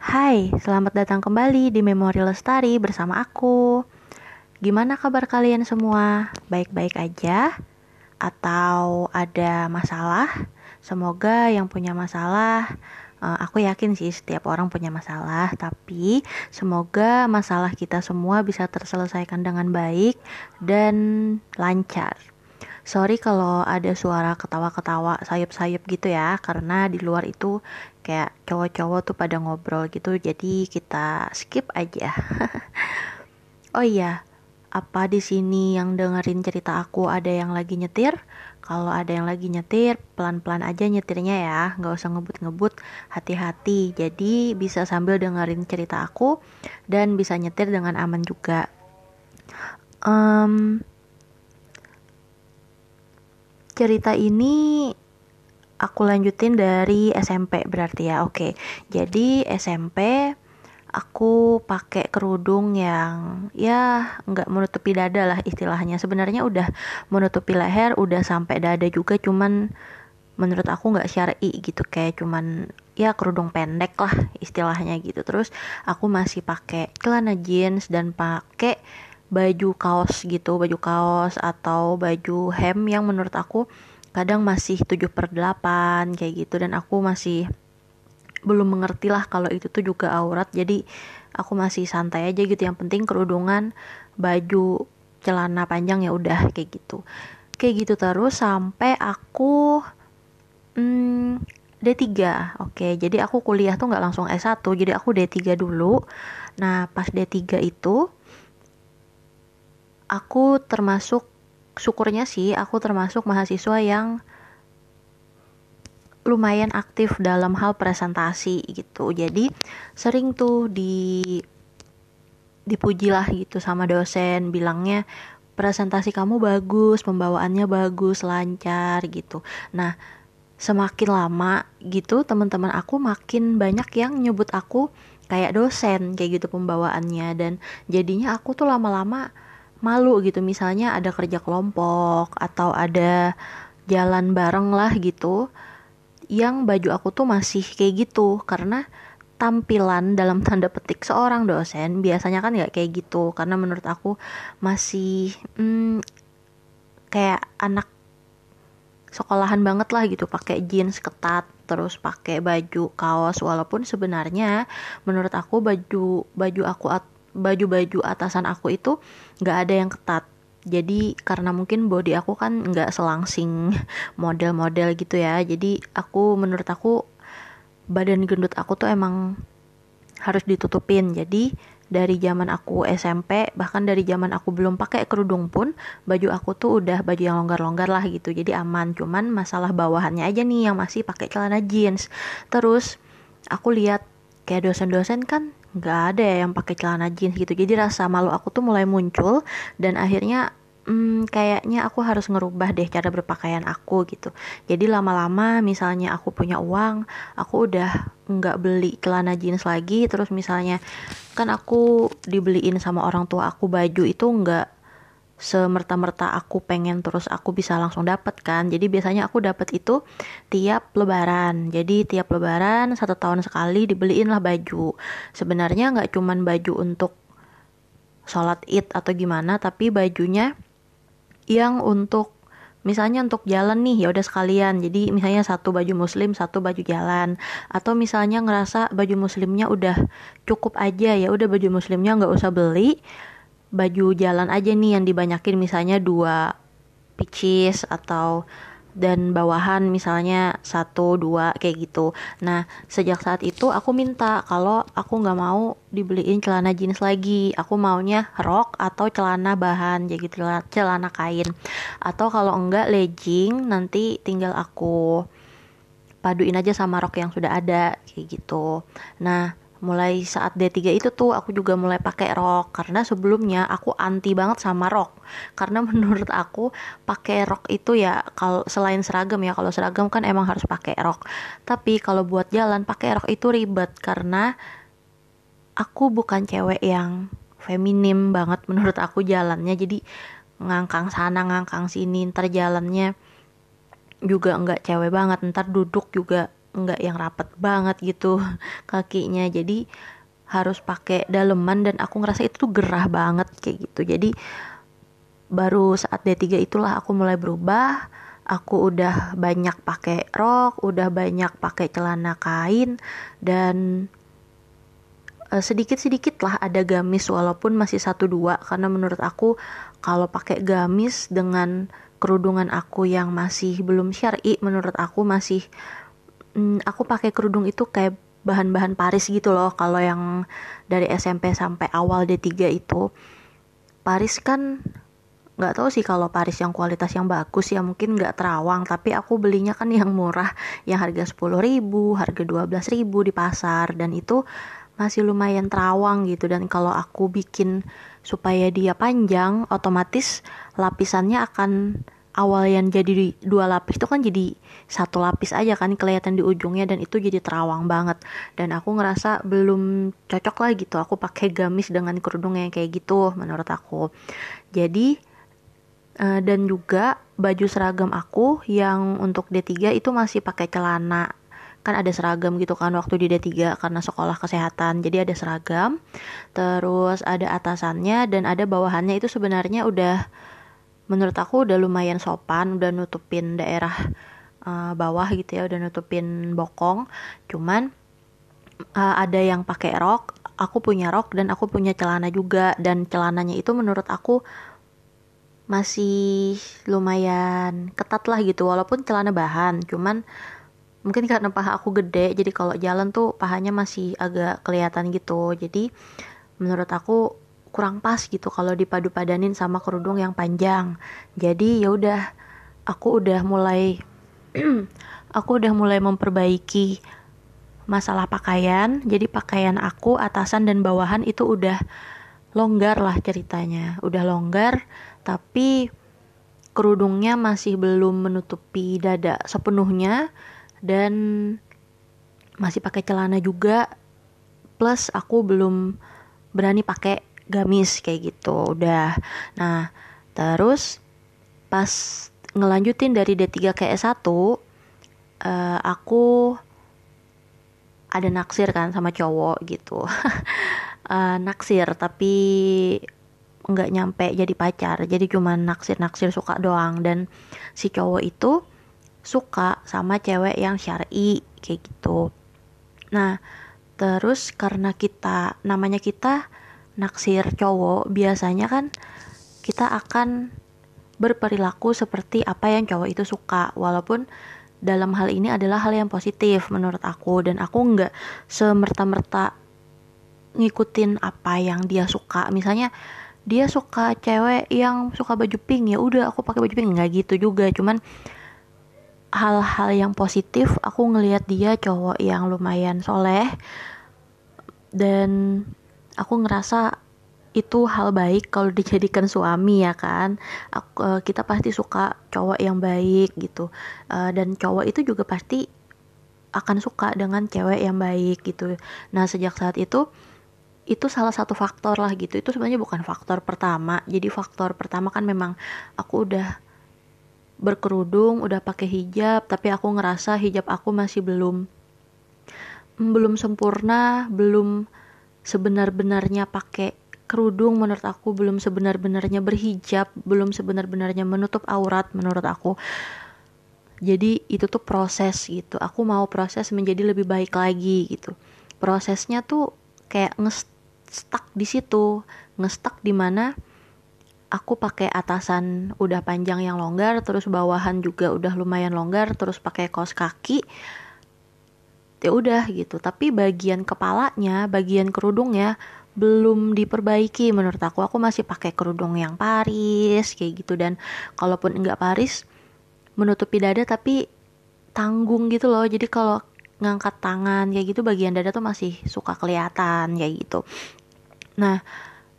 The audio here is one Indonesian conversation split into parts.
Hai, selamat datang kembali di Memori Lestari bersama aku. Gimana kabar kalian semua? Baik-baik aja? Atau ada masalah? Semoga yang punya masalah, uh, aku yakin sih setiap orang punya masalah, tapi semoga masalah kita semua bisa terselesaikan dengan baik dan lancar. Sorry kalau ada suara ketawa-ketawa sayup-sayup gitu ya, karena di luar itu kayak cowok-cowok tuh pada ngobrol gitu, jadi kita skip aja. oh iya, apa di sini yang dengerin cerita aku ada yang lagi nyetir? Kalau ada yang lagi nyetir, pelan-pelan aja nyetirnya ya, nggak usah ngebut-ngebut, hati-hati. Jadi bisa sambil dengerin cerita aku dan bisa nyetir dengan aman juga. Um, cerita ini aku lanjutin dari SMP berarti ya. Oke. Jadi SMP aku pakai kerudung yang ya nggak menutupi dada lah istilahnya. Sebenarnya udah menutupi leher, udah sampai dada juga cuman menurut aku nggak syar'i gitu kayak cuman ya kerudung pendek lah istilahnya gitu. Terus aku masih pakai celana jeans dan pakai baju kaos gitu baju kaos atau baju hem yang menurut aku kadang masih 7 per 8 kayak gitu. Dan aku masih belum mengerti lah kalau itu tuh juga aurat. Jadi aku masih santai aja gitu. Yang penting kerudungan baju celana panjang ya udah kayak gitu. Kayak gitu terus sampai aku hmm, D3 oke jadi aku kuliah tuh nggak langsung S1 jadi aku D3 dulu. Nah pas D3 itu aku termasuk syukurnya sih aku termasuk mahasiswa yang lumayan aktif dalam hal presentasi gitu. Jadi sering tuh di dipujilah gitu sama dosen bilangnya presentasi kamu bagus pembawaannya bagus lancar gitu. Nah semakin lama gitu teman-teman aku makin banyak yang nyebut aku kayak dosen kayak gitu pembawaannya. Dan jadinya aku tuh lama-lama malu gitu. Misalnya ada kerja kelompok atau ada jalan bareng lah gitu yang baju aku tuh masih kayak gitu. Karena tampilan dalam tanda petik seorang dosen biasanya kan nggak kayak gitu. Karena menurut aku masih hmm, kayak anak sekolahan banget lah gitu. Pakai jeans ketat terus pakai baju kaos. Walaupun sebenarnya menurut aku baju baju aku baju-baju atasan aku itu nggak ada yang ketat. Jadi karena mungkin body aku kan nggak selangsing model-model gitu ya. Jadi aku menurut aku badan gendut aku tuh emang harus ditutupin. Jadi dari zaman aku SMP bahkan dari zaman aku belum pakai kerudung pun baju aku tuh udah baju yang longgar-longgar lah gitu. Jadi aman. Cuman masalah bawahannya aja nih yang masih pakai celana jeans. Terus aku lihat kayak dosen-dosen kan nggak ada ya yang pakai celana jeans gitu. Jadi rasa malu aku tuh mulai muncul dan akhirnya hmm, kayaknya aku harus ngerubah deh cara berpakaian aku gitu. Jadi lama-lama misalnya aku punya uang aku udah nggak beli celana jeans lagi terus misalnya kan aku dibeliin sama orang tua aku baju itu nggak semerta-merta aku pengen terus aku bisa langsung dapat kan. Jadi biasanya aku dapat itu tiap lebaran. Jadi tiap lebaran satu tahun sekali dibeliin lah baju. Sebenarnya nggak cuman baju untuk sholat id atau gimana tapi bajunya yang untuk misalnya untuk jalan nih ya udah sekalian. Jadi misalnya satu baju muslim satu baju jalan. Atau misalnya ngerasa baju muslimnya udah cukup aja ya udah baju muslimnya nggak usah beli baju jalan aja nih yang dibanyakin misalnya dua pieces atau dan bawahan misalnya satu dua kayak gitu. Nah sejak saat itu aku minta kalau aku nggak mau dibeliin celana jeans lagi. Aku maunya rok atau celana bahan jadi celana, celana kain. Atau kalau enggak legging nanti tinggal aku paduin aja sama rok yang sudah ada kayak gitu. Nah mulai saat D3 itu tuh aku juga mulai pakai rok. Karena sebelumnya aku anti banget sama rok. Karena menurut aku pakai rok itu ya kalau selain seragam ya kalau seragam kan emang harus pakai rok. Tapi kalau buat jalan pakai rok itu ribet. Karena aku bukan cewek yang feminim banget menurut aku jalannya. Jadi ngangkang sana ngangkang sini ntar jalannya juga nggak cewek banget. Ntar duduk juga nggak yang rapet banget gitu kakinya. Jadi harus pakai daleman dan aku ngerasa itu tuh gerah banget kayak gitu. Jadi baru saat D3 itulah aku mulai berubah. Aku udah banyak pakai rok udah banyak pakai celana kain dan uh, sedikit-sedikit lah ada gamis walaupun masih satu dua. Karena menurut aku kalau pakai gamis dengan kerudungan aku yang masih belum syari menurut aku masih hmm, aku pakai kerudung itu kayak bahan-bahan Paris gitu loh kalau yang dari SMP sampai awal D3 itu. Paris kan nggak tahu sih kalau Paris yang kualitas yang bagus ya mungkin nggak terawang tapi aku belinya kan yang murah yang harga 10 ribu harga 12 ribu di pasar dan itu masih lumayan terawang gitu. Dan kalau aku bikin supaya dia panjang otomatis lapisannya akan awal yang jadi dua lapis itu kan jadi satu lapis aja kan kelihatan di ujungnya dan itu jadi terawang banget. Dan aku ngerasa belum cocok lah gitu aku pakai gamis dengan kerudung yang kayak gitu menurut aku. Jadi uh, dan juga baju seragam aku yang untuk D3 itu masih pakai celana. Kan ada seragam gitu kan waktu di D3 karena sekolah kesehatan jadi ada seragam. Terus ada atasannya dan ada bawahannya itu sebenarnya udah menurut aku udah lumayan sopan udah nutupin daerah uh, bawah gitu ya udah nutupin bokong. Cuman uh, ada yang pakai rok aku punya rok dan aku punya celana juga. Dan celananya itu menurut aku masih lumayan ketat lah gitu walaupun celana bahan. Cuman mungkin karena paha aku gede jadi kalau jalan tuh pahanya masih agak kelihatan gitu. Jadi menurut aku kurang pas gitu kalau dipadu padanin sama kerudung yang panjang. Jadi ya udah aku udah mulai aku udah mulai memperbaiki masalah pakaian. Jadi pakaian aku atasan dan bawahan itu udah longgar lah ceritanya. Udah longgar tapi kerudungnya masih belum menutupi dada sepenuhnya dan masih pakai celana juga. Plus aku belum berani pakai gamis kayak gitu udah. Nah terus pas ngelanjutin dari D3 ke S1 uh, aku ada naksir kan sama cowok gitu. Uh, naksir tapi nggak nyampe jadi pacar. Jadi cuma naksir naksir suka doang. Dan si cowok itu suka sama cewek yang syari kayak gitu. Nah, terus karena kita namanya kita naksir cowok, biasanya kan kita akan berperilaku seperti apa yang cowok itu suka, walaupun dalam hal ini adalah hal yang positif menurut aku. Dan aku nggak semerta-merta ngikutin apa yang dia suka. Misalnya dia suka cewek yang suka baju pink. Ya udah aku pakai baju pink. Nggak gitu juga, cuman hal-hal yang positif aku ngelihat dia cowok yang lumayan soleh. Dan aku ngerasa itu hal baik kalau dijadikan suami ya kan? Aku, uh, kita pasti suka cowok yang baik gitu. Uh, dan cowok itu juga pasti akan suka dengan cewek yang baik gitu. Nah sejak saat itu itu salah satu faktor lah gitu. Itu sebenarnya bukan faktor pertama. Jadi faktor pertama kan memang aku udah berkerudung, udah pakai hijab, tapi aku ngerasa hijab aku masih belum belum sempurna, belum sebenar-benarnya pakai kerudung menurut aku belum sebenar-benarnya berhijab, belum sebenar-benarnya menutup aurat menurut aku. Jadi itu tuh proses gitu. Aku mau proses menjadi lebih baik lagi gitu. Prosesnya tuh kayak ngestak di situ, ngestak di mana aku pakai atasan udah panjang yang longgar terus bawahan juga udah lumayan longgar terus pakai kaos kaki ya udah gitu. Tapi bagian kepalanya bagian kerudungnya belum diperbaiki menurut aku. Aku masih pakai kerudung yang Paris kayak gitu. Dan kalaupun enggak Paris menutupi dada tapi tanggung gitu loh. Jadi kalau ngangkat tangan kayak gitu bagian dada tuh masih suka kelihatan kayak gitu. Nah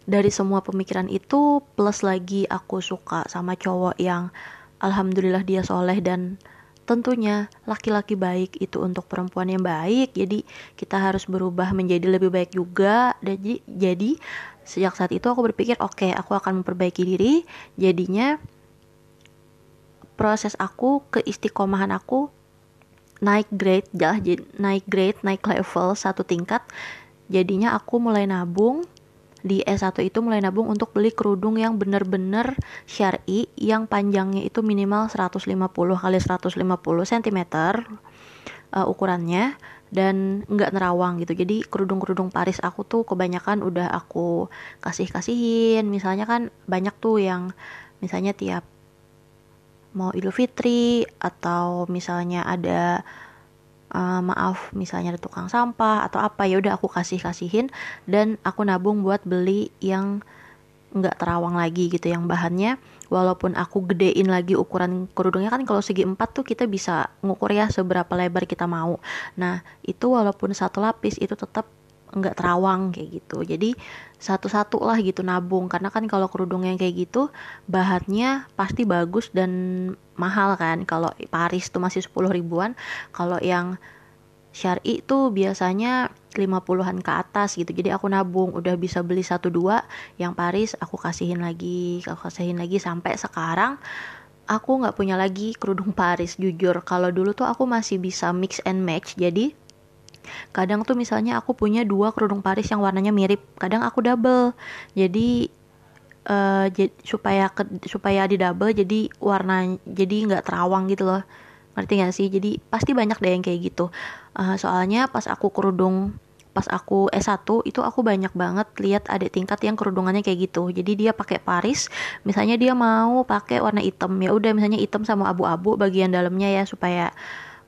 dari semua pemikiran itu plus lagi aku suka sama cowok yang alhamdulillah dia soleh dan tentunya laki-laki baik itu untuk perempuan yang baik jadi kita harus berubah menjadi lebih baik juga. Jadi jadi sejak saat itu aku berpikir oke okay, aku akan memperbaiki diri. Jadinya proses aku keistiqomahan aku naik grade jah naik grade naik level satu tingkat. Jadinya aku mulai nabung di S1 itu mulai nabung untuk beli kerudung yang bener-bener syari yang panjangnya itu minimal 150 kali 150 cm uh, ukurannya dan nggak nerawang gitu. Jadi kerudung-kerudung Paris aku tuh kebanyakan udah aku kasih-kasihin. Misalnya kan banyak tuh yang misalnya tiap mau Idul Fitri atau misalnya ada uh, maaf misalnya ada tukang sampah atau apa ya udah aku kasih kasihin dan aku nabung buat beli yang nggak terawang lagi gitu yang bahannya walaupun aku gedein lagi ukuran kerudungnya. Kan kalau segi empat tuh kita bisa ngukur ya seberapa lebar kita mau. Nah itu walaupun satu lapis itu tetap nggak terawang kayak gitu. Jadi satu-satu lah gitu nabung. Karena kan kalau kerudung yang kayak gitu bahannya pasti bagus dan mahal kan. Kalau Paris tuh masih 10 ribuan kalau yang syari itu biasanya 50-an ke atas gitu. Jadi aku nabung udah bisa beli satu dua yang Paris aku kasihin lagi aku kasihin lagi. Sampai sekarang aku nggak punya lagi kerudung Paris jujur. Kalau dulu tuh aku masih bisa mix and match jadi kadang tuh misalnya aku punya dua kerudung Paris yang warnanya mirip kadang aku double. Jadi uh, supaya ke, supaya di double jadi warna jadi nggak terawang gitu loh. Ngerti gak sih? Jadi pasti banyak deh yang kayak gitu. Uh, soalnya pas aku kerudung pas aku S1 itu aku banyak banget lihat ada tingkat yang kerudungannya kayak gitu. Jadi dia pakai Paris misalnya dia mau pakai warna hitam. Ya udah misalnya hitam sama abu-abu bagian dalamnya ya supaya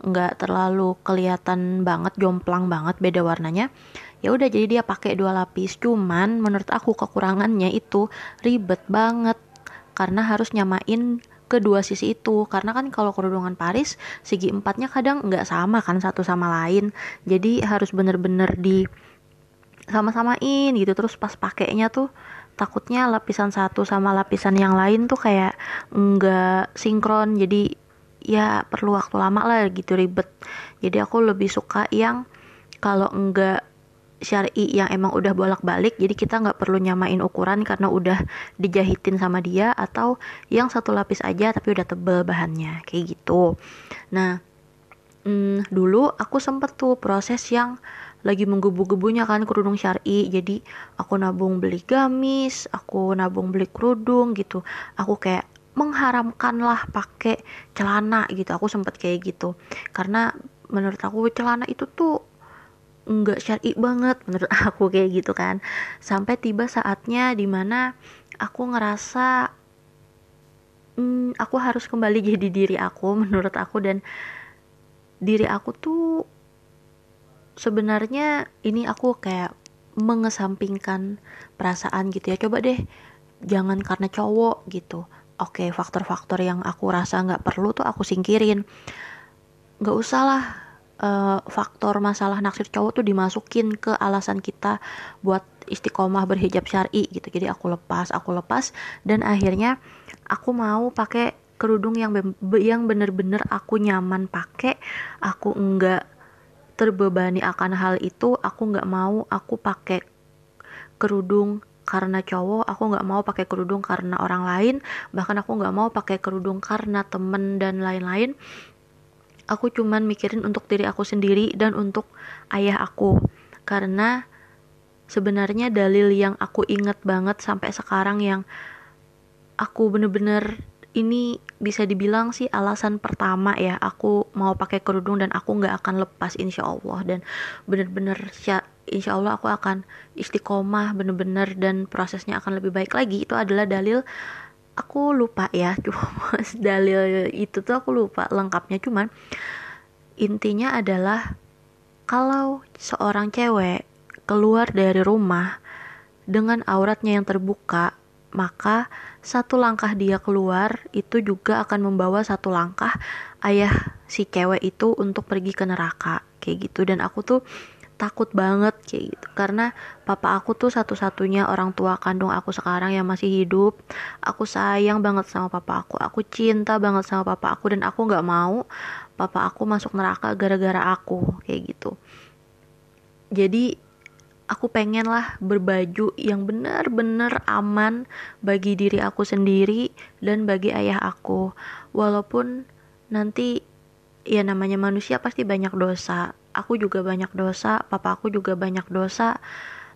nggak terlalu kelihatan banget jomplang banget beda warnanya ya udah jadi dia pakai dua lapis. Cuman menurut aku kekurangannya itu ribet banget karena harus nyamain kedua sisi itu. Karena kan kalau kerudungan Paris segi empatnya kadang nggak sama kan satu sama lain. Jadi harus bener-bener di sama-samain gitu. Terus pas pakainya tuh takutnya lapisan satu sama lapisan yang lain tuh kayak nggak sinkron. Jadi ya perlu waktu lama lah gitu ribet. Jadi aku lebih suka yang kalau enggak syari yang emang udah bolak-balik jadi kita nggak perlu nyamain ukuran karena udah dijahitin sama dia atau yang satu lapis aja tapi udah tebel bahannya kayak gitu. Nah hmm, dulu aku sempet tuh proses yang lagi menggebu-gebunya kan kerudung syari. Jadi aku nabung beli gamis aku nabung beli kerudung gitu. Aku kayak mengharamkan lah pakai celana gitu. Aku sempet kayak gitu. Karena menurut aku celana itu tuh nggak syari banget menurut aku kayak gitu kan. Sampai tiba saatnya di mana aku ngerasa hmm, aku harus kembali jadi diri aku menurut aku. Dan diri aku tuh sebenarnya ini aku kayak mengesampingkan perasaan gitu ya. Coba deh jangan karena cowok gitu oke faktor-faktor yang aku rasa nggak perlu tuh aku singkirin. Nggak usah lah uh, faktor masalah naksir cowok tuh dimasukin ke alasan kita buat istiqomah berhijab syari gitu. Jadi aku lepas aku lepas dan akhirnya aku mau pakai kerudung yang yang bener-bener aku nyaman pakai. Aku enggak terbebani akan hal itu aku nggak mau aku pakai kerudung karena cowok aku nggak mau pakai kerudung karena orang lain. Bahkan aku nggak mau pakai kerudung karena temen dan lain-lain. Aku cuman mikirin untuk diri aku sendiri dan untuk ayah aku. Karena sebenarnya dalil yang aku inget banget sampai sekarang yang aku bener-bener ini bisa dibilang sih alasan pertama ya aku mau pakai kerudung dan aku nggak akan lepas insya Allah. Dan bener-bener insya Allah aku akan istiqomah bener-bener dan prosesnya akan lebih baik lagi. Itu adalah dalil aku lupa ya cuma dalil itu tuh aku lupa lengkapnya. Cuman intinya adalah kalau seorang cewek keluar dari rumah dengan auratnya yang terbuka maka satu langkah dia keluar itu juga akan membawa satu langkah ayah si cewek itu untuk pergi ke neraka kayak gitu. Dan aku tuh takut banget kayak gitu. Karena papa aku tuh satu-satunya orang tua kandung aku sekarang yang masih hidup. Aku sayang banget sama papa aku. Aku cinta banget sama papa aku dan aku nggak mau papa aku masuk neraka gara-gara aku kayak gitu. Jadi aku pengen lah berbaju yang benar-benar aman bagi diri aku sendiri dan bagi ayah aku. Walaupun nanti ya namanya manusia pasti banyak dosa aku juga banyak dosa papa aku juga banyak dosa.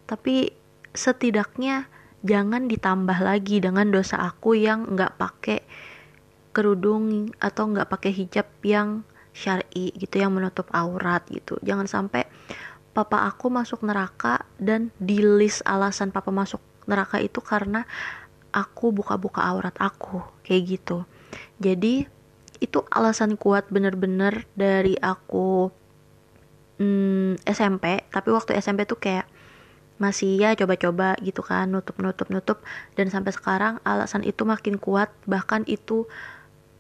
Tapi setidaknya jangan ditambah lagi dengan dosa aku yang nggak pakai kerudung atau nggak pakai hijab yang syari gitu yang menutup aurat gitu. Jangan sampai papa aku masuk neraka dan di list alasan papa masuk neraka itu karena aku buka-buka aurat aku kayak gitu. Jadi itu alasan kuat bener-bener dari aku hmm, SMP tapi waktu SMP tuh kayak masih ya coba-coba gitu kan nutup nutup nutup. Dan sampai sekarang alasan itu makin kuat bahkan itu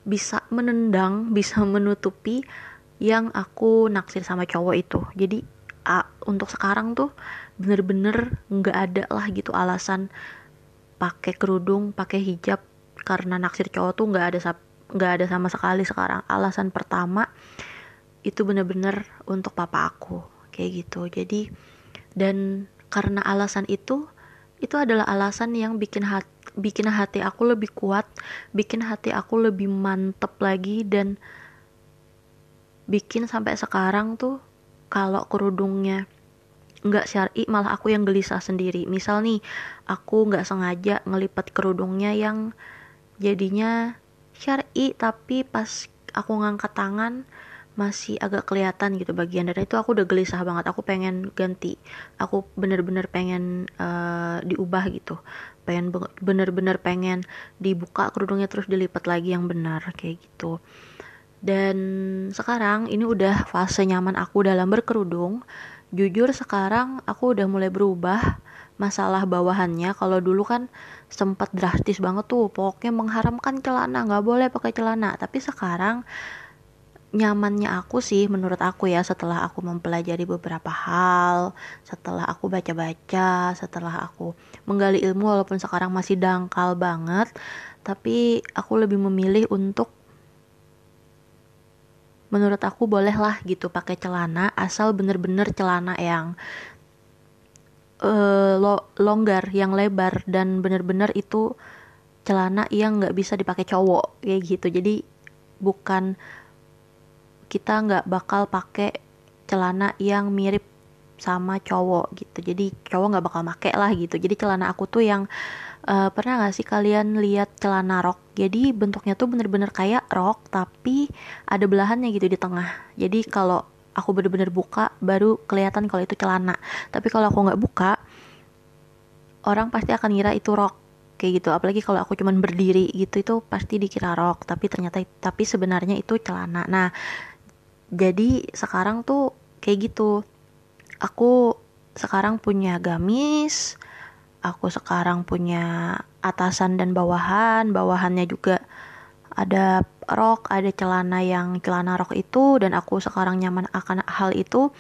bisa menendang bisa menutupi yang aku naksir sama cowok itu. Jadi a, untuk sekarang tuh bener-bener nggak ada lah gitu alasan pakai kerudung pakai hijab karena naksir cowok tuh nggak ada nggak ada sama sekali sekarang. Alasan pertama itu bener-bener untuk papa aku kayak gitu. Jadi dan karena alasan itu itu adalah alasan yang bikin hati bikin hati aku lebih kuat bikin hati aku lebih mantep lagi dan bikin sampai sekarang tuh kalau kerudungnya nggak syari malah aku yang gelisah sendiri. Misal nih aku nggak sengaja ngelipet kerudungnya yang jadinya syari tapi pas aku ngangkat tangan masih agak kelihatan gitu bagian dari itu aku udah gelisah banget. Aku pengen ganti. Aku bener-bener pengen uh, diubah gitu. Pengen bener-bener pengen dibuka kerudungnya terus dilipat lagi yang benar kayak gitu. Dan sekarang ini udah fase nyaman aku dalam berkerudung. Jujur sekarang aku udah mulai berubah masalah bawahannya. Kalau dulu kan sempat drastis banget tuh pokoknya mengharamkan celana. Nggak boleh pakai celana. Tapi sekarang nyamannya aku sih menurut aku ya setelah aku mempelajari beberapa hal setelah aku baca-baca setelah aku menggali ilmu walaupun sekarang masih dangkal banget tapi aku lebih memilih untuk menurut aku bolehlah gitu pakai celana asal bener-bener celana yang uh, lo longgar yang lebar dan bener-bener itu celana yang nggak bisa dipakai cowok kayak gitu. Jadi bukan kita nggak bakal pakai celana yang mirip sama cowok gitu. Jadi cowok nggak bakal make lah gitu. Jadi celana aku tuh yang uh, pernah nggak sih kalian lihat celana rok? Jadi bentuknya tuh bener-bener kayak rok tapi ada belahannya gitu di tengah. Jadi kalau aku bener-bener buka baru kelihatan kalau itu celana. Tapi kalau aku nggak buka orang pasti akan ngira itu rok kayak gitu. Apalagi kalau aku cuman berdiri gitu itu pasti dikira rok. Tapi ternyata tapi sebenarnya itu celana. Nah jadi sekarang tuh kayak gitu. Aku sekarang punya gamis aku sekarang punya atasan dan bawahan bawahannya juga ada rok ada celana yang celana rok itu dan aku sekarang nyaman akan hal itu.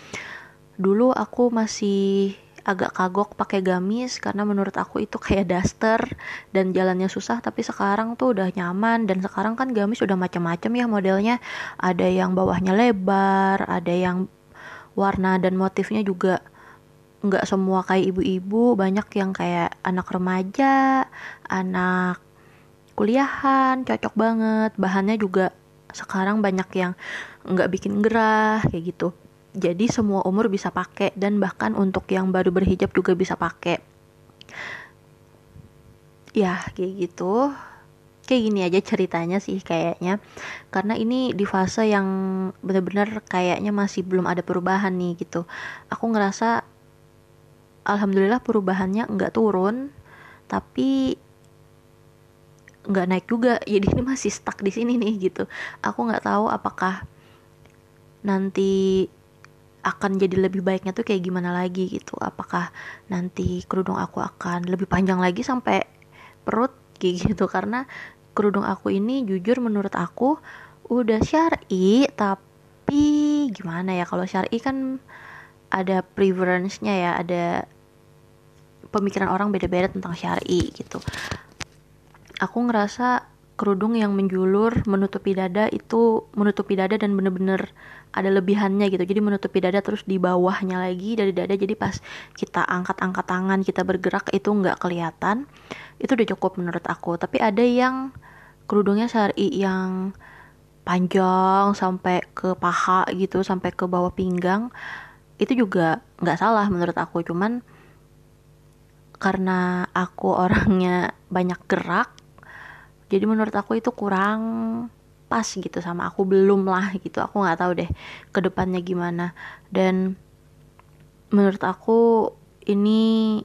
Dulu aku masih agak kagok pakai gamis karena menurut aku itu kayak daster dan jalannya susah. Tapi sekarang tuh udah nyaman dan sekarang kan gamis udah macam-macam ya modelnya. Ada yang bawahnya lebar ada yang warna dan motifnya juga nggak semua kayak ibu-ibu. Banyak yang kayak anak remaja anak kuliahan cocok banget. Bahannya juga sekarang banyak yang nggak bikin gerah kayak gitu jadi semua umur bisa pakai dan bahkan untuk yang baru berhijab juga bisa pakai. Ya kayak gitu. Kayak gini aja ceritanya sih kayaknya. Karena ini di fase yang benar-benar kayaknya masih belum ada perubahan nih gitu. Aku ngerasa alhamdulillah perubahannya nggak turun tapi nggak naik juga. Jadi ini masih stuck di sini nih gitu. Aku nggak tahu apakah nanti akan jadi lebih baiknya tuh kayak gimana lagi gitu. Apakah nanti kerudung aku akan lebih panjang lagi sampai perut? Kayak gitu. Karena kerudung aku ini jujur menurut aku udah syari tapi gimana ya? Kalau syari kan ada preference-nya ya ada pemikiran orang beda-beda tentang syari gitu. Aku ngerasa kerudung yang menjulur menutupi dada itu menutupi dada dan bener-bener ada lebihannya gitu. Jadi menutupi dada terus di bawahnya lagi dari dada. Jadi pas kita angkat-angkat tangan kita bergerak itu nggak kelihatan. Itu udah cukup menurut aku. Tapi ada yang kerudungnya syari yang panjang sampai ke paha gitu sampai ke bawah pinggang itu juga nggak salah menurut aku. Cuman karena aku orangnya banyak gerak jadi menurut aku itu kurang pas gitu sama aku belum lah gitu. Aku nggak tahu deh ke depannya gimana. Dan menurut aku ini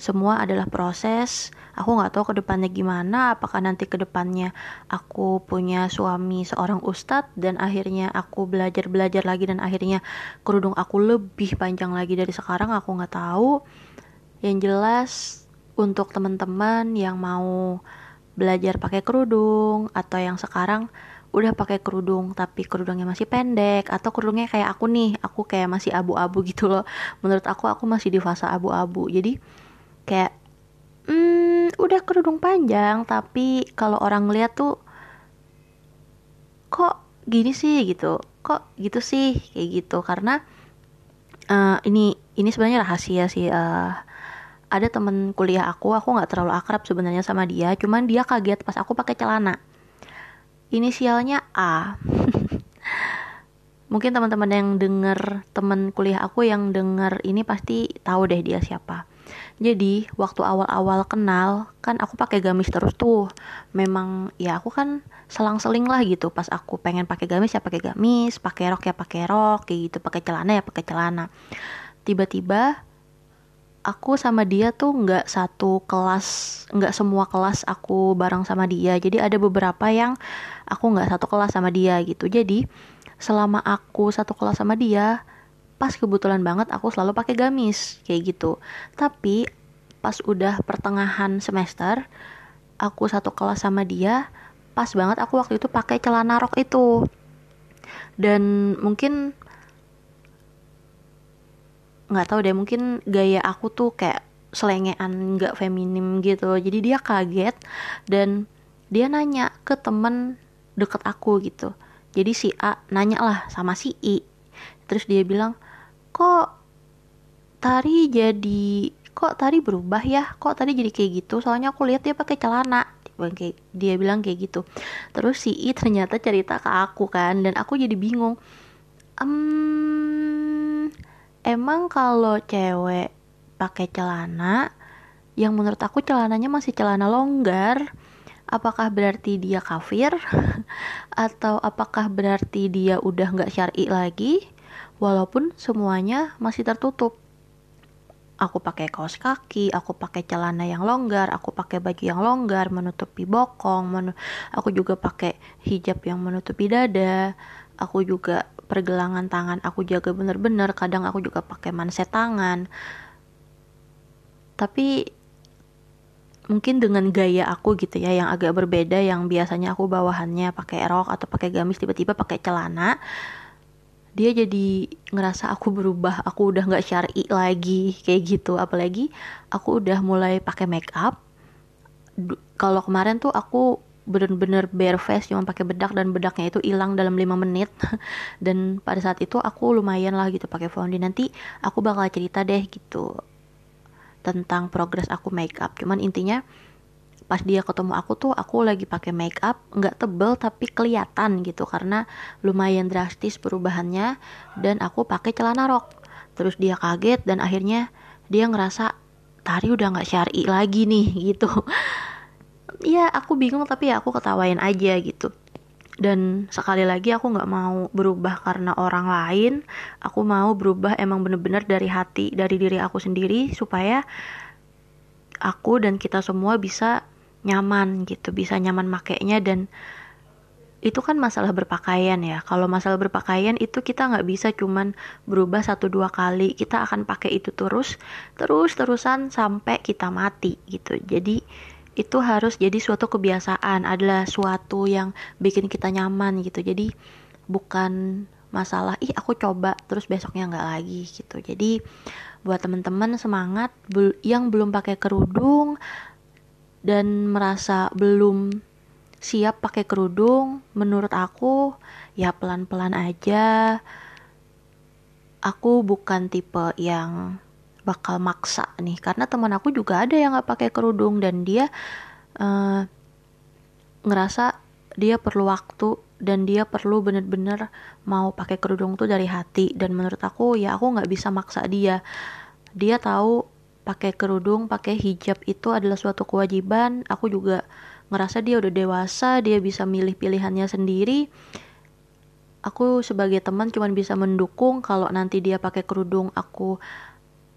semua adalah proses. Aku nggak tahu ke depannya gimana. Apakah nanti ke depannya aku punya suami seorang ustadz dan akhirnya aku belajar belajar lagi dan akhirnya kerudung aku lebih panjang lagi dari sekarang aku nggak tahu. Yang jelas untuk teman-teman yang mau belajar pakai kerudung atau yang sekarang udah pakai kerudung tapi kerudungnya masih pendek atau kerudungnya kayak aku nih aku kayak masih abu-abu gitu loh. Menurut aku aku masih di fase abu-abu. Jadi kayak hmm, udah kerudung panjang tapi kalau orang lihat tuh kok gini sih? Gitu. Kok gitu sih? Kayak gitu. Karena uh, ini ini sebenarnya rahasia sih uh, ada temen kuliah aku aku nggak terlalu akrab sebenarnya sama dia cuman dia kaget pas aku pakai celana inisialnya A mungkin teman-teman yang denger temen kuliah aku yang denger ini pasti tahu deh dia siapa jadi waktu awal-awal kenal kan aku pakai gamis terus tuh. Memang ya aku kan selang-seling lah gitu. Pas aku pengen pakai gamis ya pakai gamis, pakai rok ya pakai rok, kayak gitu. Pakai celana ya pakai celana. Tiba-tiba aku sama dia tuh nggak satu kelas, nggak semua kelas aku bareng sama dia. Jadi ada beberapa yang aku nggak satu kelas sama dia gitu. Jadi selama aku satu kelas sama dia, pas kebetulan banget aku selalu pakai gamis kayak gitu tapi pas udah pertengahan semester aku satu kelas sama dia pas banget aku waktu itu pakai celana rok itu dan mungkin nggak tahu deh mungkin gaya aku tuh kayak selengean nggak feminim gitu. Jadi dia kaget dan dia nanya ke temen deket aku gitu. Jadi si A nanya lah sama si I. Terus dia bilang kok tari jadi kok tari berubah ya? Kok tadi jadi kayak gitu? Soalnya aku lihat dia pakai celana. Dia bilang kayak gitu. Terus si I ternyata cerita ke aku kan dan aku jadi bingung. Um, emang kalau cewek pakai celana yang menurut aku celananya masih celana longgar. Apakah berarti dia kafir? Atau apakah berarti dia udah nggak syari lagi? Walaupun semuanya masih tertutup. Aku pakai kaos kaki, aku pakai celana yang longgar, aku pakai baju yang longgar menutupi bokong, menu aku juga pakai hijab yang menutupi dada, aku juga pergelangan tangan aku jaga bener-bener, kadang aku juga pakai manset tangan. Tapi mungkin dengan gaya aku gitu ya yang agak berbeda yang biasanya aku bawahannya pakai rok atau pakai gamis tiba-tiba pakai celana dia jadi ngerasa aku berubah aku udah nggak syari lagi kayak gitu apalagi aku udah mulai pakai make up kalau kemarin tuh aku bener-bener bare face cuma pakai bedak dan bedaknya itu hilang dalam 5 menit. Dan pada saat itu aku lumayan lah gitu pakai foundation nanti aku bakal cerita deh gitu tentang progres aku make up. Cuman intinya pas dia ketemu aku tuh aku lagi pakai make up nggak tebel tapi kelihatan gitu karena lumayan drastis perubahannya dan aku pakai celana rok. Terus dia kaget dan akhirnya dia ngerasa tari udah nggak syari lagi nih gitu ya aku bingung tapi ya aku ketawain aja gitu. Dan sekali lagi aku nggak mau berubah karena orang lain. Aku mau berubah emang bener-bener dari hati dari diri aku sendiri supaya aku dan kita semua bisa nyaman gitu bisa nyaman makainya. Dan itu kan masalah berpakaian ya. Kalau masalah berpakaian itu kita nggak bisa cuman berubah satu dua kali. Kita akan pakai itu terus terus terusan sampai kita mati gitu. Jadi itu harus jadi suatu kebiasaan adalah suatu yang bikin kita nyaman gitu jadi bukan masalah ih aku coba terus besoknya nggak lagi gitu jadi buat teman-teman semangat yang belum pakai kerudung dan merasa belum siap pakai kerudung, menurut aku ya pelan-pelan aja. Aku bukan tipe yang bakal maksa nih, karena teman aku juga ada yang nggak pakai kerudung dan dia uh, ngerasa dia perlu waktu dan dia perlu bener-bener mau pakai kerudung tuh dari hati. Dan menurut aku ya aku nggak bisa maksa dia. Dia tahu pakai kerudung pakai hijab itu adalah suatu kewajiban. Aku juga ngerasa dia udah dewasa dia bisa milih pilihannya sendiri. Aku sebagai teman cuma bisa mendukung kalau nanti dia pakai kerudung aku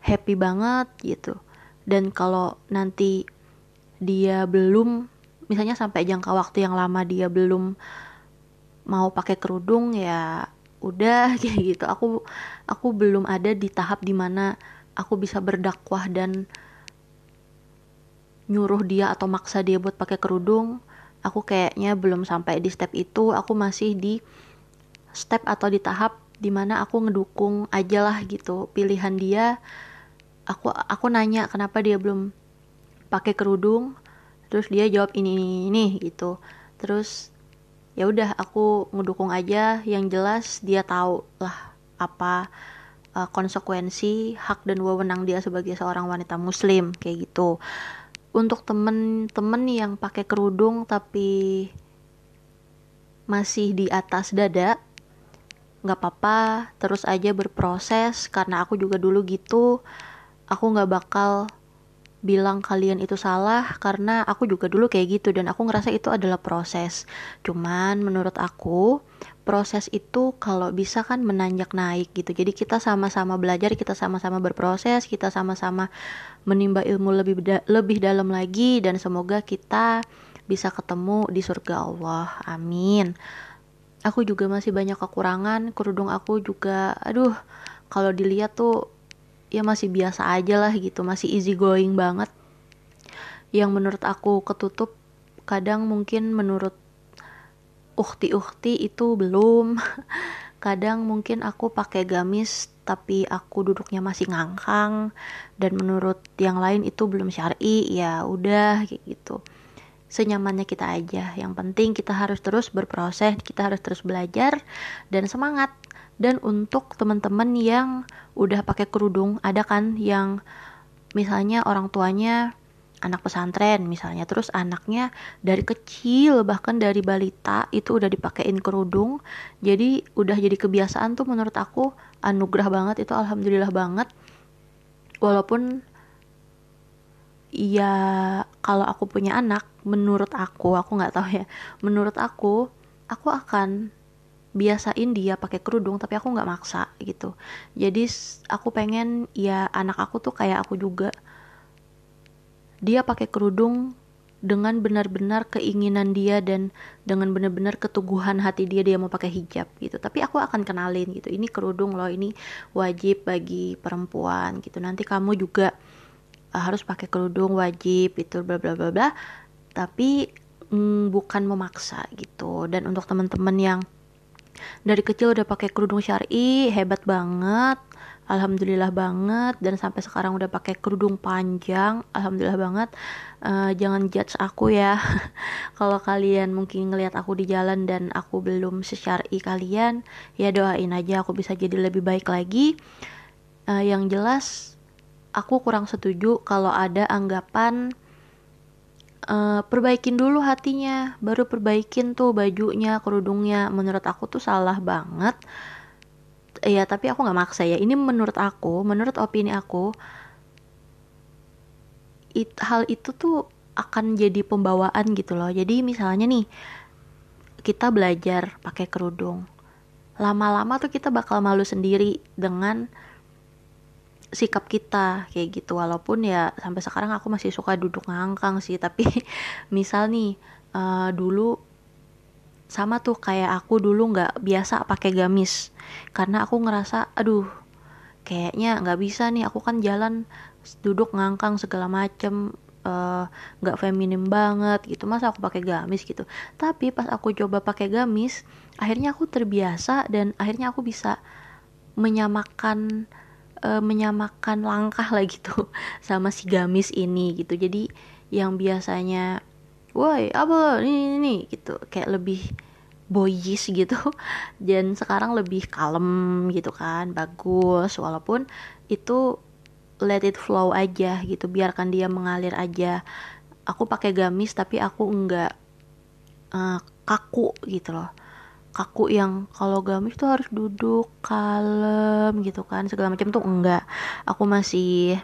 happy banget gitu. Dan kalau nanti dia belum misalnya sampai jangka waktu yang lama dia belum mau pakai kerudung ya udah kayak gitu. Aku aku belum ada di tahap di mana aku bisa berdakwah dan nyuruh dia atau maksa dia buat pakai kerudung. Aku kayaknya belum sampai di step itu. Aku masih di step atau di tahap di mana aku ngedukung aja lah gitu pilihan dia aku aku nanya kenapa dia belum pakai kerudung terus dia jawab ini ini, ini gitu. Terus ya udah aku ngedukung aja. Yang jelas dia tahu lah apa uh, konsekuensi hak dan wewenang dia sebagai seorang wanita muslim kayak gitu. Untuk temen-temen yang pakai kerudung tapi masih di atas dada nggak apa-apa terus aja berproses. Karena aku juga dulu gitu aku nggak bakal bilang kalian itu salah karena aku juga dulu kayak gitu dan aku ngerasa itu adalah proses. Cuman menurut aku proses itu kalau bisa kan menanjak naik gitu. Jadi kita sama-sama belajar, kita sama-sama berproses, kita sama-sama menimba ilmu lebih da lebih dalam lagi dan semoga kita bisa ketemu di surga Allah. Amin. Aku juga masih banyak kekurangan, kerudung aku juga aduh kalau dilihat tuh ya masih biasa aja lah gitu masih easy going banget. Yang menurut aku ketutup kadang mungkin menurut ukti-ukti itu belum. Kadang mungkin aku pakai gamis tapi aku duduknya masih ngangkang dan menurut yang lain itu belum syari ya udah kayak gitu. Senyamannya kita aja. Yang penting kita harus terus berproses kita harus terus belajar dan semangat dan untuk teman-teman yang udah pakai kerudung ada kan yang misalnya orang tuanya anak pesantren misalnya terus anaknya dari kecil bahkan dari balita itu udah dipakein kerudung. Jadi udah jadi kebiasaan tuh menurut aku anugerah banget itu alhamdulillah banget. Walaupun ya kalau aku punya anak menurut aku aku nggak tahu ya menurut aku aku akan biasain dia pakai kerudung tapi aku nggak maksa gitu. Jadi aku pengen ya anak aku tuh kayak aku juga. Dia pakai kerudung dengan benar-benar keinginan dia dan dengan benar-benar keteguhan hati dia dia mau pakai hijab gitu. Tapi aku akan kenalin gitu. Ini kerudung loh ini wajib bagi perempuan gitu. Nanti kamu juga uh, harus pakai kerudung wajib itu bla bla bla bla. Tapi mm, bukan memaksa gitu. Dan untuk teman-teman yang dari kecil udah pakai kerudung syari hebat banget alhamdulillah banget. Dan sampai sekarang udah pakai kerudung panjang alhamdulillah banget. Uh, jangan judge aku ya. Kalau kalian mungkin ngelihat aku di jalan dan aku belum sesyari kalian ya doain aja aku bisa jadi lebih baik lagi. Uh, yang jelas aku kurang setuju kalau ada anggapan uh, perbaikin dulu hatinya. Baru perbaikin tuh bajunya kerudungnya. Menurut aku tuh salah banget. Ya tapi aku nggak maksa ya. Ini menurut aku menurut opini aku it, hal itu tuh akan jadi pembawaan gitu loh. Jadi misalnya nih kita belajar pakai kerudung. Lama-lama tuh kita bakal malu sendiri dengan sikap kita kayak gitu. Walaupun ya sampai sekarang aku masih suka duduk ngangkang sih tapi misal nih uh, dulu sama tuh kayak aku dulu nggak biasa pakai gamis. Karena aku ngerasa aduh kayaknya nggak bisa nih aku kan jalan duduk ngangkang segala macem eh, nggak uh, feminim banget gitu. Masa aku pakai gamis gitu? Tapi pas aku coba pakai gamis akhirnya aku terbiasa dan akhirnya aku bisa menyamakan uh, menyamakan langkah lah gitu sama si gamis ini gitu. Jadi yang biasanya woi apa ini ini gitu. Kayak lebih boyish gitu. Dan sekarang lebih kalem gitu kan bagus. Walaupun itu let it flow aja gitu. Biarkan dia mengalir aja. Aku pakai gamis tapi aku enggak uh, kaku gitu loh kaku yang kalau gamis tuh harus duduk kalem gitu kan segala macam tuh enggak. Aku masih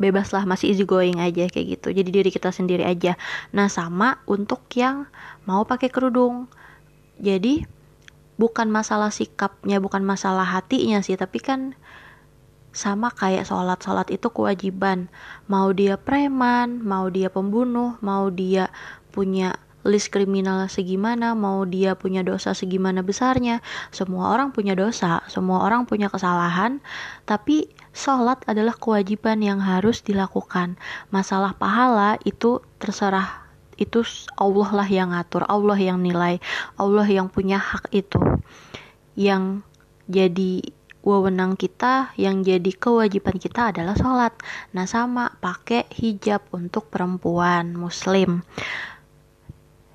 bebas lah masih easy going aja kayak gitu. Jadi diri kita sendiri aja. Nah sama untuk yang mau pakai kerudung. Jadi bukan masalah sikapnya bukan masalah hatinya sih tapi kan sama kayak sholat sholat itu kewajiban. Mau dia preman mau dia pembunuh mau dia punya list kriminal segimana, mau dia punya dosa segimana besarnya. Semua orang punya dosa, semua orang punya kesalahan, tapi sholat adalah kewajiban yang harus dilakukan. Masalah pahala itu terserah itu Allah lah yang ngatur, Allah yang nilai, Allah yang punya hak itu. Yang jadi wewenang kita yang jadi kewajiban kita adalah sholat. Nah sama pakai hijab untuk perempuan muslim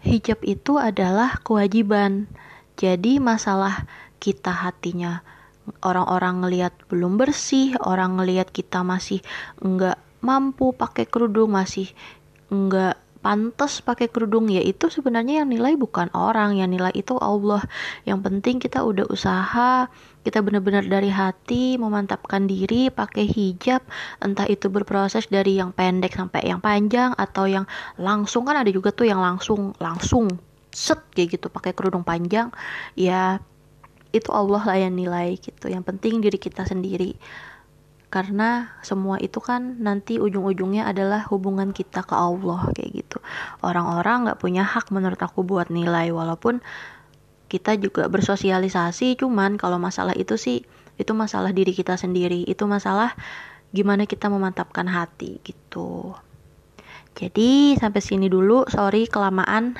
hijab itu adalah kewajiban. Jadi masalah kita hatinya orang-orang ngelihat belum bersih, orang ngelihat kita masih enggak mampu pakai kerudung, masih enggak pantas pakai kerudung ya itu sebenarnya yang nilai bukan orang yang nilai itu Allah yang penting kita udah usaha kita benar-benar dari hati memantapkan diri pakai hijab entah itu berproses dari yang pendek sampai yang panjang atau yang langsung. Kan ada juga tuh yang langsung langsung set kayak gitu pakai kerudung panjang. Ya itu Allah lah yang nilai gitu. Yang penting diri kita sendiri. Karena semua itu kan nanti ujung-ujungnya adalah hubungan kita ke Allah kayak gitu. Orang-orang nggak punya hak menurut aku buat nilai walaupun kita juga bersosialisasi cuman kalau masalah itu sih itu masalah diri kita sendiri. Itu masalah gimana kita memantapkan hati gitu. Jadi sampai sini dulu. Sorry kelamaan.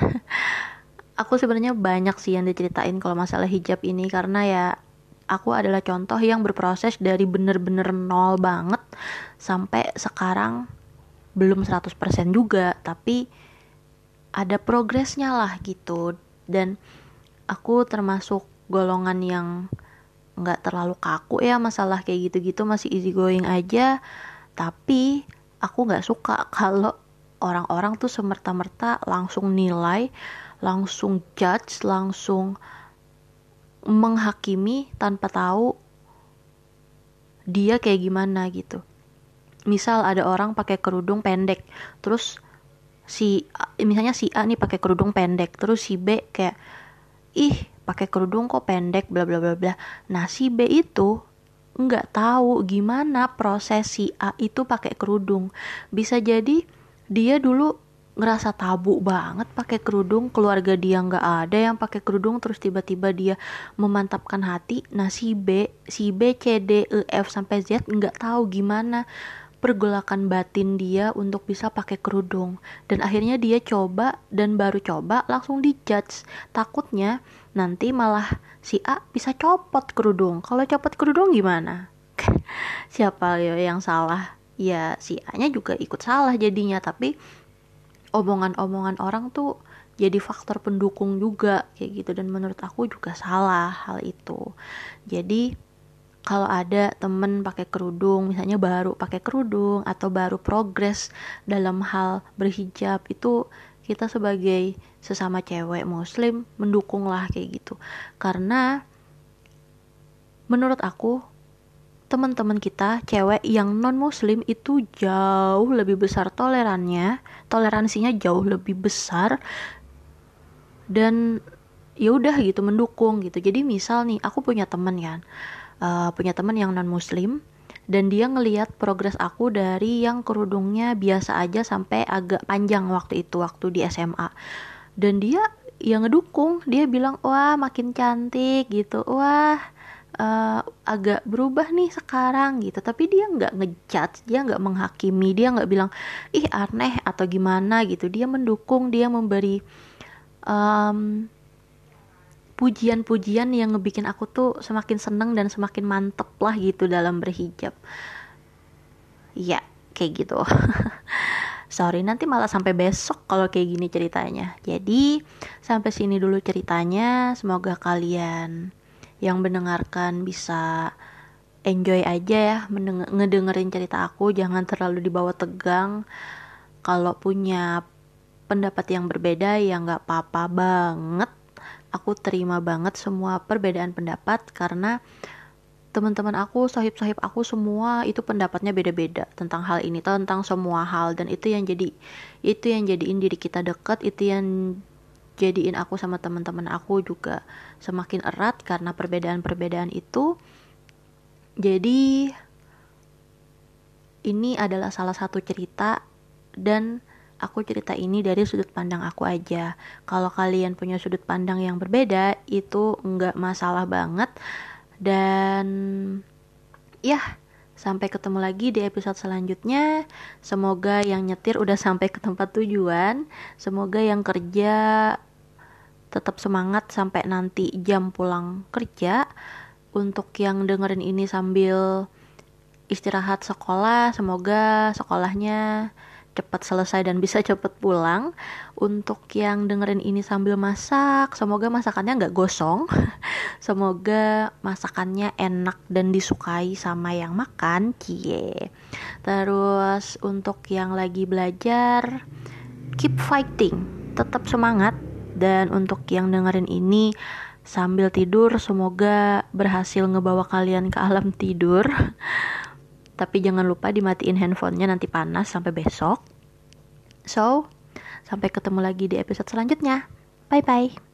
Aku sebenarnya banyak sih yang diceritain kalau masalah hijab ini karena ya aku adalah contoh yang berproses dari bener-bener nol banget sampai sekarang belum 100% juga. Tapi ada progresnya lah gitu. Dan aku termasuk golongan yang nggak terlalu kaku ya masalah kayak gitu-gitu masih easy going aja tapi aku nggak suka kalau orang-orang tuh semerta-merta langsung nilai langsung judge langsung menghakimi tanpa tahu dia kayak gimana gitu. Misal ada orang pakai kerudung pendek, terus si misalnya si A nih pakai kerudung pendek, terus si B kayak ih pakai kerudung kok pendek bla bla bla bla. Nah, si B itu nggak tahu gimana proses si A itu pakai kerudung. Bisa jadi dia dulu ngerasa tabu banget pakai kerudung keluarga dia nggak ada yang pakai kerudung terus tiba-tiba dia memantapkan hati nah si B si B C D E F sampai Z nggak tahu gimana pergolakan batin dia untuk bisa pakai kerudung. Dan akhirnya dia coba dan baru coba langsung dijudge. Takutnya nanti malah si A bisa copot kerudung. Kalau copot kerudung gimana? Siapa ya yang salah? Ya si A nya juga ikut salah jadinya. Tapi omongan-omongan orang tuh jadi faktor pendukung juga kayak gitu. Dan menurut aku juga salah hal itu. Jadi kalau ada temen pakai kerudung misalnya baru pakai kerudung atau baru progres dalam hal berhijab itu kita sebagai sesama cewek muslim mendukung lah kayak gitu. Karena menurut aku teman-teman kita cewek yang non muslim itu jauh lebih besar tolerannya toleransinya jauh lebih besar dan ya udah gitu mendukung gitu. Jadi misal nih aku punya temen kan uh, punya temen yang non muslim dan dia ngeliat progres aku dari yang kerudungnya biasa aja sampai agak panjang waktu itu waktu di SMA dan dia yang ngedukung dia bilang wah makin cantik gitu. Wah uh, agak berubah nih sekarang gitu. Tapi dia nggak ngejudge dia nggak menghakimi dia nggak bilang ih aneh atau gimana gitu. Dia mendukung dia memberi um, pujian-pujian yang ngebikin aku tuh semakin seneng dan semakin mantep lah gitu dalam berhijab. Ya kayak gitu. Sorry nanti malah sampai besok kalau kayak gini ceritanya. Jadi sampai sini dulu ceritanya. Semoga kalian yang mendengarkan bisa enjoy aja ya ngedengerin cerita aku. Jangan terlalu dibawa tegang. Kalau punya pendapat yang berbeda ya nggak apa-apa banget aku terima banget semua perbedaan pendapat karena teman-teman aku, sahib-sahib aku semua itu pendapatnya beda-beda tentang hal ini, tentang semua hal dan itu yang jadi itu yang jadiin diri kita dekat, itu yang jadiin aku sama teman-teman aku juga semakin erat karena perbedaan-perbedaan itu. Jadi ini adalah salah satu cerita dan aku cerita ini dari sudut pandang aku aja. Kalau kalian punya sudut pandang yang berbeda, itu nggak masalah banget. Dan ya sampai ketemu lagi di episode selanjutnya. Semoga yang nyetir udah sampai ke tempat tujuan. Semoga yang kerja tetap semangat sampai nanti jam pulang kerja. Untuk yang dengerin ini sambil istirahat sekolah semoga sekolahnya cepat selesai dan bisa cepat pulang. Untuk yang dengerin ini sambil masak, semoga masakannya nggak gosong. semoga masakannya enak dan disukai sama yang makan. Cie. Terus untuk yang lagi belajar, keep fighting, tetap semangat. Dan untuk yang dengerin ini sambil tidur, semoga berhasil ngebawa kalian ke alam tidur. Tapi jangan lupa dimatiin handphonenya nanti panas sampai besok. So, sampai ketemu lagi di episode selanjutnya. Bye bye.